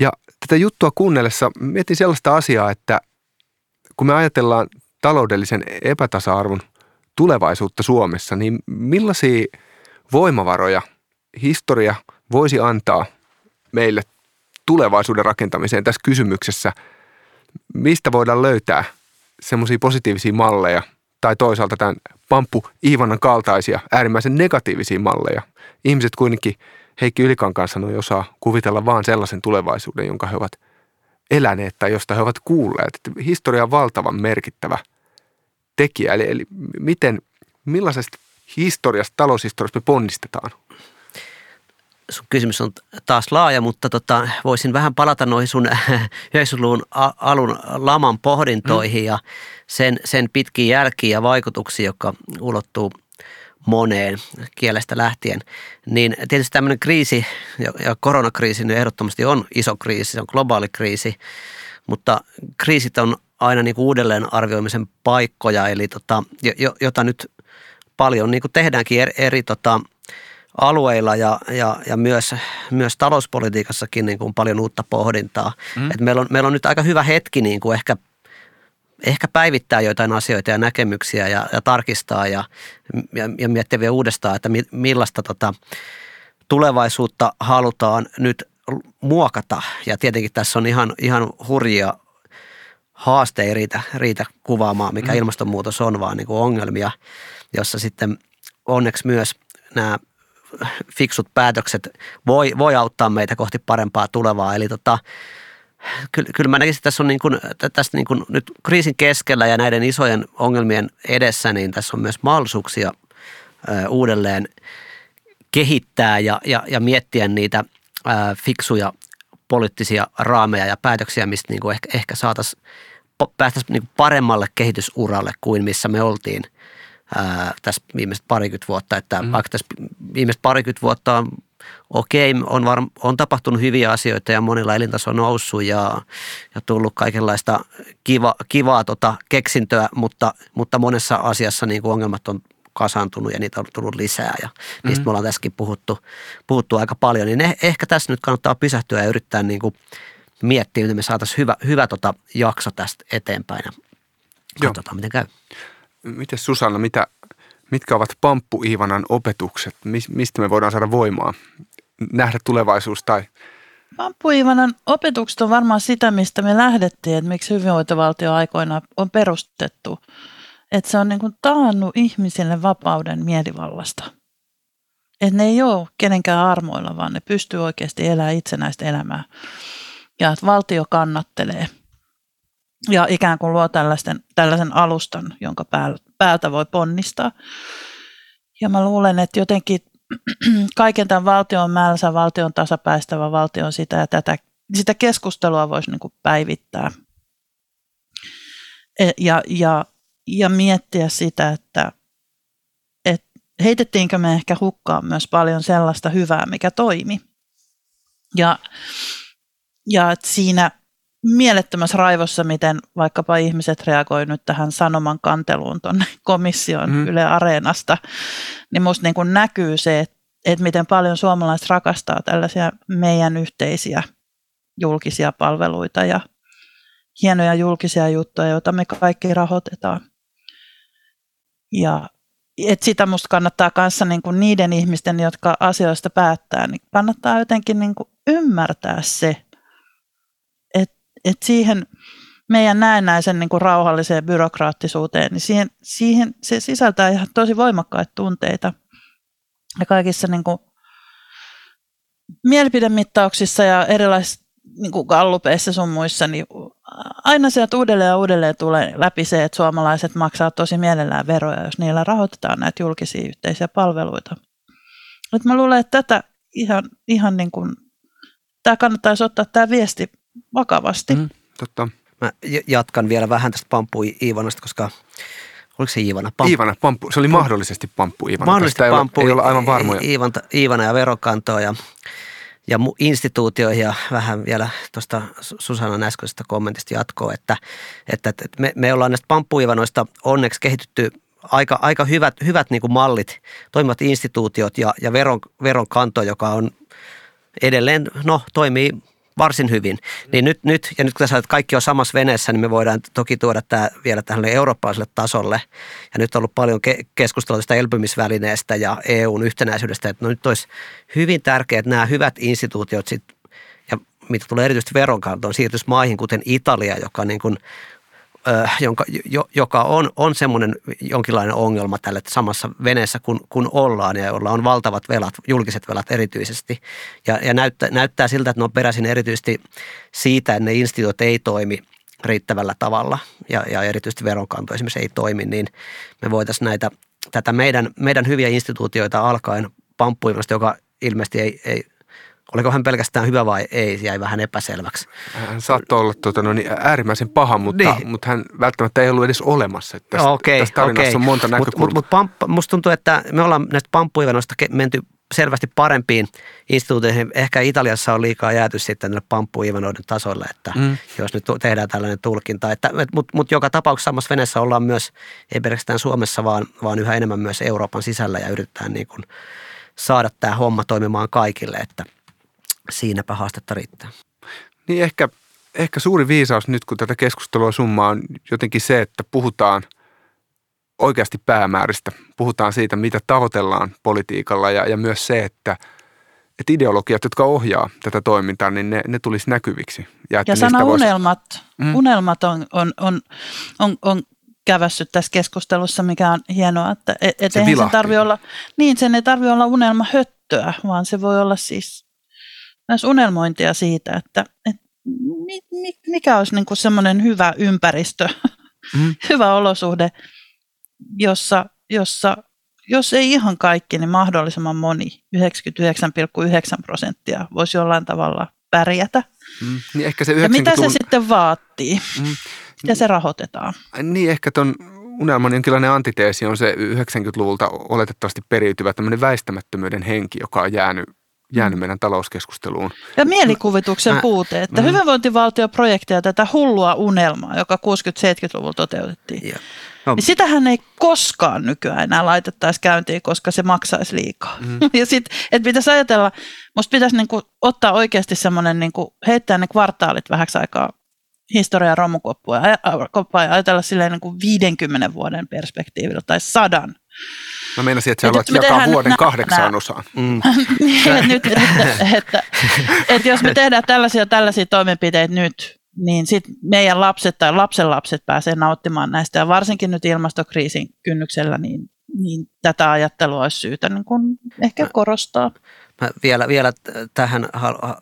Ja tätä juttua kuunnellessa mietin sellaista asiaa, että kun me ajatellaan taloudellisen epätasa-arvon tulevaisuutta Suomessa, niin millaisia voimavaroja historia voisi antaa meille tulevaisuuden rakentamiseen tässä kysymyksessä? Mistä voidaan löytää semmoisia positiivisia malleja tai toisaalta tämän Pamppu Iivanan kaltaisia äärimmäisen negatiivisia malleja? Ihmiset kuitenkin – Heikki Ylikankaan sanoi osaa kuvitella vaan sellaisen tulevaisuuden, jonka he ovat eläneet tai josta he ovat kuulleet. Että historia on valtavan merkittävä tekijä. Eli, eli miten, millaisesta historiasta, taloushistoriasta me ponnistetaan? sun kysymys on taas laaja, mutta tota, voisin vähän palata noihin sun 90-luvun alun laman pohdintoihin mm. ja sen, sen pitkiin jälkiin ja vaikutuksiin, jotka ulottuu – moneen kielestä lähtien, niin tietysti tämmöinen kriisi ja koronakriisi niin ehdottomasti on iso kriisi, se on globaali kriisi, mutta kriisit on aina niin kuin uudelleen arvioimisen paikkoja, eli tota, jota nyt paljon niin kuin tehdäänkin eri, eri tota, alueilla ja, ja, ja myös, myös talouspolitiikassakin niin kuin paljon uutta pohdintaa. Mm. Et meillä, on, meillä on nyt aika hyvä hetki niin kuin ehkä ehkä päivittää joitain asioita ja näkemyksiä ja, ja tarkistaa ja, ja, ja miettiä vielä uudestaan, että mi, millaista tota, tulevaisuutta halutaan nyt muokata. Ja tietenkin tässä on ihan, ihan hurjia haaste ei riitä, riitä kuvaamaan, mikä mm. ilmastonmuutos on, vaan niin kuin ongelmia, jossa sitten onneksi myös nämä fiksut päätökset voi, voi auttaa meitä kohti parempaa tulevaa. Eli tota, kyllä, kyllä mä näkisin, että tässä on niin kuin, tästä niin kuin nyt kriisin keskellä ja näiden isojen ongelmien edessä, niin tässä on myös mahdollisuuksia uudelleen kehittää ja, ja, ja miettiä niitä fiksuja poliittisia raameja ja päätöksiä, mistä niin kuin ehkä, ehkä saataisiin päästäisiin niin paremmalle kehitysuralle kuin missä me oltiin ää, tässä viimeiset parikymmentä vuotta. Että mm. vaikka tässä viimeiset parikymmentä vuotta on okei, on, var, on tapahtunut hyviä asioita ja monilla elintaso on noussut ja, ja tullut kaikenlaista kiva, kivaa tota keksintöä, mutta, mutta monessa asiassa niin kuin ongelmat on kasaantunut ja niitä on tullut lisää ja niistä mm-hmm. me ollaan tässäkin puhuttu, puhuttu aika paljon. Niin eh, ehkä tässä nyt kannattaa pysähtyä ja yrittää niin kuin miettiä, miten me saataisiin hyvä, hyvä tota jakso tästä eteenpäin ja katsotaan, Joo. miten käy. Miten Susanna, mitä, Mitkä ovat Pamppu Iivanan opetukset? Mistä me voidaan saada voimaa? Nähdä tulevaisuus tai... Pamppu Iivanan opetukset on varmaan sitä, mistä me lähdettiin, että miksi hyvinvointivaltio aikoina on perustettu. Että se on niin kuin taannut ihmisille vapauden mielivallasta. Että ne ei ole kenenkään armoilla, vaan ne pystyy oikeasti elämään itsenäistä elämää. Ja että valtio kannattelee ja ikään kuin luo tällaisen, tällaisen alustan, jonka päältä voi ponnistaa. Ja mä luulen, että jotenkin kaiken tämän valtion määränsä, valtion tasapäistävä, valtion sitä ja tätä, sitä keskustelua voisi niin päivittää. E, ja, ja, ja miettiä sitä, että, että heitettiinkö me ehkä hukkaan myös paljon sellaista hyvää, mikä toimi. Ja, ja että siinä mielettömässä raivossa, miten vaikkapa ihmiset reagoivat nyt tähän sanoman kanteluun tuonne komission mm. Yle Areenasta, niin musta niin kuin näkyy se, että, että miten paljon suomalaiset rakastaa tällaisia meidän yhteisiä julkisia palveluita ja hienoja julkisia juttuja, joita me kaikki rahoitetaan. Ja, et sitä musta kannattaa kanssa niin kuin niiden ihmisten, jotka asioista päättää, niin kannattaa jotenkin niin kuin ymmärtää se, et siihen meidän näennäisen niin kuin rauhalliseen byrokraattisuuteen, niin siihen, siihen se sisältää ihan tosi voimakkaita tunteita. Ja kaikissa niin kuin mielipidemittauksissa ja erilaisissa niin kuin gallupeissa sun muissa, niin aina sieltä uudelleen ja uudelleen tulee läpi se, että suomalaiset maksaa tosi mielellään veroja, jos niillä rahoitetaan näitä julkisia yhteisiä palveluita. Et mä luulen, että tätä ihan, ihan niin kuin, tämä kannattaisi ottaa tämä viesti vakavasti. Mm, totta. Mä jatkan vielä vähän tästä Pampu Iivanasta, koska Oliko se Iivana? Pampu. Iivana, Pampu. Se oli mahdollisesti Pamppu Iivana. Mahdollisesti Pamppu. Ei, ei ole aivan varmoja. Iivana, Iivana ja verokantoa ja ja instituutioihin ja vähän vielä tuosta Susannan äskeisestä kommentista jatkoa, että, että, että me, me ollaan näistä pamppuivanoista onneksi kehitytty aika, aika hyvät, hyvät niin kuin mallit, toimivat instituutiot ja, ja veron, veronkanto, joka on edelleen, no toimii varsin hyvin. Niin nyt, nyt ja nyt kun tässä kaikki on samassa veneessä, niin me voidaan toki tuoda tämä vielä tälle eurooppalaiselle tasolle. Ja nyt on ollut paljon ke- keskustelua tästä elpymisvälineestä ja EUn yhtenäisyydestä, että no nyt olisi hyvin tärkeää, että nämä hyvät instituutiot sit, ja mitä tulee erityisesti veronkantoon, siirtyisi maihin, kuten Italia, joka niin kuin jonka, jo, joka on, on semmoinen jonkinlainen ongelma tälle samassa veneessä, kun, kun ollaan ja jolla on valtavat velat, julkiset velat erityisesti. Ja, ja näyttää, näyttää siltä, että ne on peräisin erityisesti siitä, että ne instituutiot ei toimi riittävällä tavalla ja, ja erityisesti veronkanto esimerkiksi ei toimi, niin me voitaisiin näitä, tätä meidän, meidän hyviä instituutioita alkaen pamppuimasta, joka ilmeisesti ei, ei Oliko hän pelkästään hyvä vai ei, jäi vähän epäselväksi. Hän saattoi olla tuota, no niin, äärimmäisen paha, mutta, niin. mutta hän välttämättä ei ollut edes olemassa. Tästä, okay, tästä tarinassa okay. on monta näkökulmaa. Mutta mut, mut, musta tuntuu, että me ollaan näistä pamppuivanoista menty selvästi parempiin instituutioihin. Ehkä Italiassa on liikaa jääty sitten näille pamppuivanoiden tasoille, että mm. jos nyt tehdään tällainen tulkinta. Että, mutta mut joka tapauksessa samassa veneessä ollaan myös, ei pelkästään Suomessa, vaan, vaan yhä enemmän myös Euroopan sisällä ja yritetään niin kuin saada tämä homma toimimaan kaikille, että – siinäpä haastetta riittää. Niin ehkä, ehkä suuri viisaus nyt, kun tätä keskustelua summaa on jotenkin se, että puhutaan oikeasti päämääristä. Puhutaan siitä, mitä tavoitellaan politiikalla ja, ja myös se, että, että ideologiat, jotka ohjaa tätä toimintaa, niin ne, ne tulisi näkyviksi. Ja, ja sana voisi... unelmat, mm. unelmat on, on, on, on, on kävässyt tässä keskustelussa, mikä on hienoa, että et, et se eihän se tarvi olla, niin sen ei tarvi olla unelma höttöä, vaan se voi olla siis myös unelmointia siitä, että, että mikä olisi niin kuin semmoinen hyvä ympäristö, mm. hyvä olosuhde, jossa, jossa jos ei ihan kaikki, niin mahdollisimman moni, 99,9 prosenttia, voisi jollain tavalla pärjätä. Mm. Niin ehkä se ja mitä se sitten vaatii? Mm. Ja se rahoitetaan? Niin ehkä tuon unelman jonkinlainen antiteesi on se 90-luvulta oletettavasti periytyvä tämmöinen väistämättömyyden henki, joka on jäänyt jäänyt meidän talouskeskusteluun. Ja mielikuvituksen mä, puute, että mm. hyvinvointivaltioprojektia, tätä hullua unelmaa, joka 60-70-luvulla toteutettiin, ja. No. Niin sitähän ei koskaan nykyään enää laitettaisi käyntiin, koska se maksaisi liikaa. Mm. ja sitten, että pitäisi ajatella, musta pitäisi niinku ottaa oikeasti semmoinen, niinku, heittää ne kvartaalit vähäksi aikaa historian romukoppua ja, ja ajatella silleen niin kuin 50 vuoden perspektiivillä tai sadan Mä meinasin, että sä haluat jakaa vuoden nä- kahdeksaan nä- osaan. Mm. Niin, nyt, että, että, että, jos me tehdään tällaisia tällaisia toimenpiteitä nyt, niin sit meidän lapset tai lapsenlapset pääsee nauttimaan näistä. Ja varsinkin nyt ilmastokriisin kynnyksellä, niin, niin tätä ajattelua olisi syytä niin kuin ehkä korostaa. Mä vielä, vielä tähän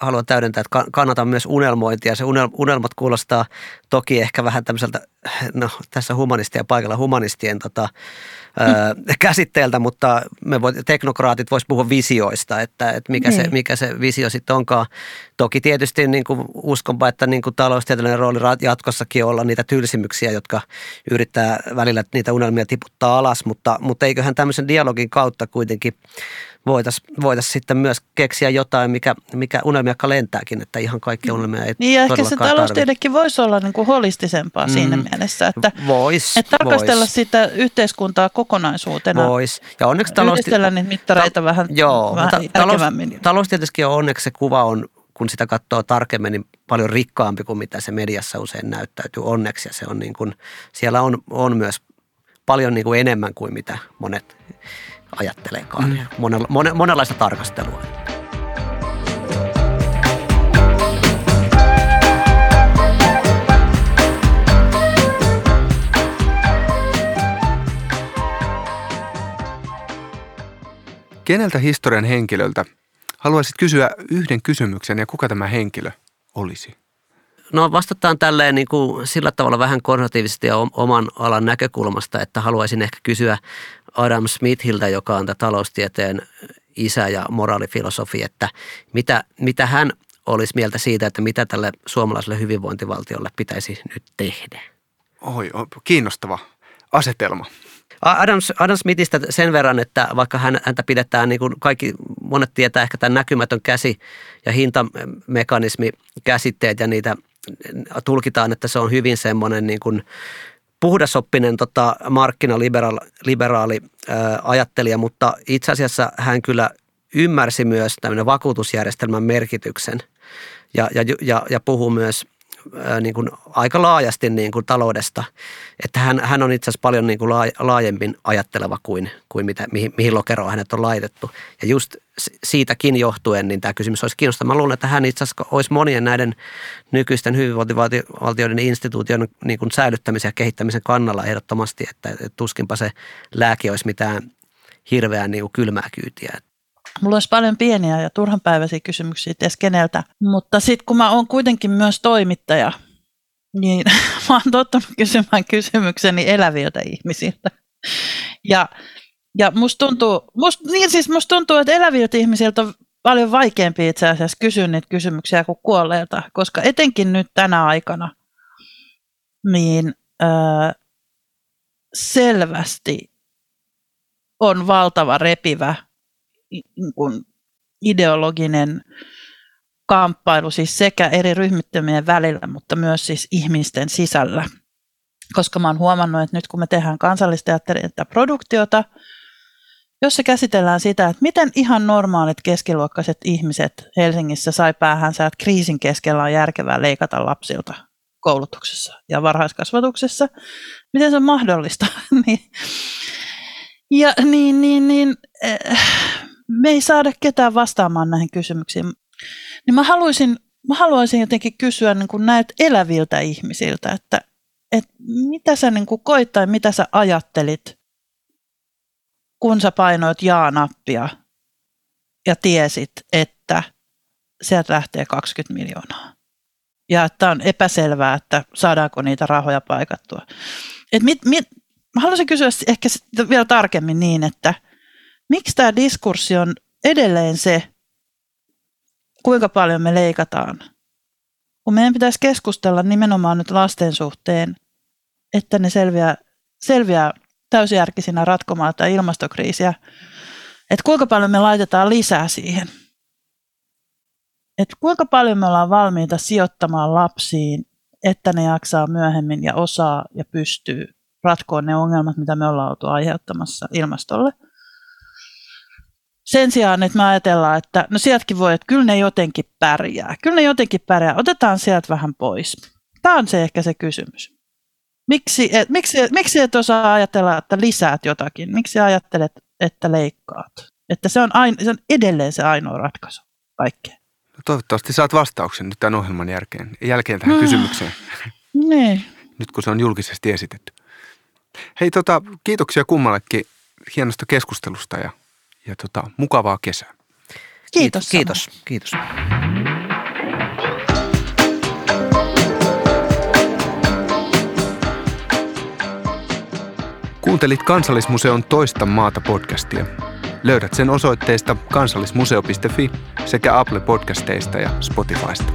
haluan täydentää, että kannatan myös unelmointia. Se unelmat kuulostaa toki ehkä vähän tämmöiseltä, no tässä humanistien paikalla humanistien tota, käsitteeltä, mutta me voi, teknokraatit voisi puhua visioista, että, että mikä, niin. se, mikä se visio sitten onkaan. Toki tietysti niin kuin uskonpa, että niin kuin taloustieteellinen rooli jatkossakin olla niitä tylsimyksiä, jotka yrittää välillä niitä unelmia tiputtaa alas, mutta, mutta eiköhän tämmöisen dialogin kautta kuitenkin voitaisiin voitais sitten myös keksiä jotain, mikä, mikä unelmiakka lentääkin, että ihan kaikki unelmia ei Niin ja ehkä se taloustiedekin voisi olla niin kuin holistisempaa mm. siinä mielessä, että, vois, että tarkastella vois. sitä yhteiskuntaa kokonaisuutena. Vois. Ja onneksi talousti... niitä mittareita ta- vähän, joo, vähän ta- talous, taloustieteessäkin on onneksi se kuva on, kun sitä katsoo tarkemmin, niin paljon rikkaampi kuin mitä se mediassa usein näyttäytyy onneksi. Ja se on niin kuin, siellä on, on myös paljon niin kuin enemmän kuin mitä monet ajatteleekaan. Mm. Monella, monenlaista tarkastelua. Keneltä historian henkilöltä haluaisit kysyä yhden kysymyksen ja kuka tämä henkilö olisi? No vastataan tälleen niin kuin sillä tavalla vähän konservatiivisesti ja oman alan näkökulmasta, että haluaisin ehkä kysyä Adam Smithiltä, joka on taloustieteen isä ja moraalifilosofi, että mitä, mitä hän olisi mieltä siitä, että mitä tälle suomalaiselle hyvinvointivaltiolle pitäisi nyt tehdä? Oi, kiinnostava asetelma. Adam, Adam Smithistä sen verran, että vaikka hän, häntä pidetään, niin kuin kaikki monet tietää ehkä tämän näkymätön käsi ja hintamekanismi käsitteet ja niitä tulkitaan, että se on hyvin semmoinen niin kuin puhdasoppinen tota, markkinaliberaali ää, ajattelija, mutta itse asiassa hän kyllä ymmärsi myös tämmöinen vakuutusjärjestelmän merkityksen ja, ja, ja, ja puhuu myös niin kuin aika laajasti niin kuin taloudesta. Että hän, hän on itse asiassa paljon niin kuin laajemmin ajatteleva kuin, kuin mitä, mihin, mihin lokeroon hänet on laitettu. Ja just siitäkin johtuen niin tämä kysymys olisi kiinnostava. Mä luulen, että hän itse asiassa olisi monien näiden nykyisten hyvinvointivaltioiden instituution niin kuin säilyttämisen ja kehittämisen kannalla ehdottomasti, että, tuskinpa se lääke olisi mitään hirveän niin kylmää kyytiä. Mulla olisi paljon pieniä ja turhanpäiväisiä kysymyksiä ties keneltä, mutta sitten kun mä oon kuitenkin myös toimittaja, niin mä oon tottunut kysymään kysymykseni eläviltä ihmisiltä. Ja, ja musta tuntuu, must, niin siis musta tuntuu, että eläviltä ihmisiltä on paljon vaikeampi itse asiassa kysyä niitä kysymyksiä kuin kuolleilta, koska etenkin nyt tänä aikana, niin öö, selvästi on valtava repivä niin ideologinen kamppailu siis sekä eri ryhmittymien välillä, mutta myös siis ihmisten sisällä. Koska mä oon huomannut, että nyt kun me tehdään kansallisteatterin produktiota, jossa käsitellään sitä, että miten ihan normaalit keskiluokkaiset ihmiset Helsingissä sai päähänsä, että kriisin keskellä on järkevää leikata lapsilta koulutuksessa ja varhaiskasvatuksessa. Miten se on mahdollista? niin, ja niin, niin, niin, äh, me ei saada ketään vastaamaan näihin kysymyksiin. Niin mä haluaisin, mä haluaisin jotenkin kysyä niin kuin näet eläviltä ihmisiltä, että, että mitä sä niin kuin koit tai mitä sä ajattelit, kun sä painoit jaa-nappia ja tiesit, että sieltä lähtee 20 miljoonaa. Ja että on epäselvää, että saadaanko niitä rahoja paikattua. Et mit, mit, mä haluaisin kysyä ehkä vielä tarkemmin niin, että – miksi tämä diskurssi on edelleen se, kuinka paljon me leikataan? Kun meidän pitäisi keskustella nimenomaan nyt lasten suhteen, että ne selviää, selviää täysjärkisinä ratkomaan tätä ilmastokriisiä, että kuinka paljon me laitetaan lisää siihen. Että kuinka paljon me ollaan valmiita sijoittamaan lapsiin, että ne jaksaa myöhemmin ja osaa ja pystyy ratkoon ne ongelmat, mitä me ollaan oltu aiheuttamassa ilmastolle – sen sijaan, että me ajatellaan, että no sieltäkin voi, että kyllä ne jotenkin pärjää. Kyllä ne jotenkin pärjää. Otetaan sieltä vähän pois. Tämä on se ehkä se kysymys. Miksi et, miksi, miksi et osaa ajatella, että lisäät jotakin? Miksi ajattelet, että leikkaat? Että se on, aino, se on edelleen se ainoa ratkaisu kaikkeen. No toivottavasti saat vastauksen nyt tämän ohjelman jälkeen, jälkeen tähän mm. kysymykseen. Niin. Nyt kun se on julkisesti esitetty. Hei tota, kiitoksia kummallekin hienosta keskustelusta ja ja tota, mukavaa kesää. Kiitos. Kiitos. Kiitos. Kuuntelit Kansallismuseon toista maata podcastia. Löydät sen osoitteesta kansallismuseo.fi sekä Apple Podcasteista ja Spotifysta.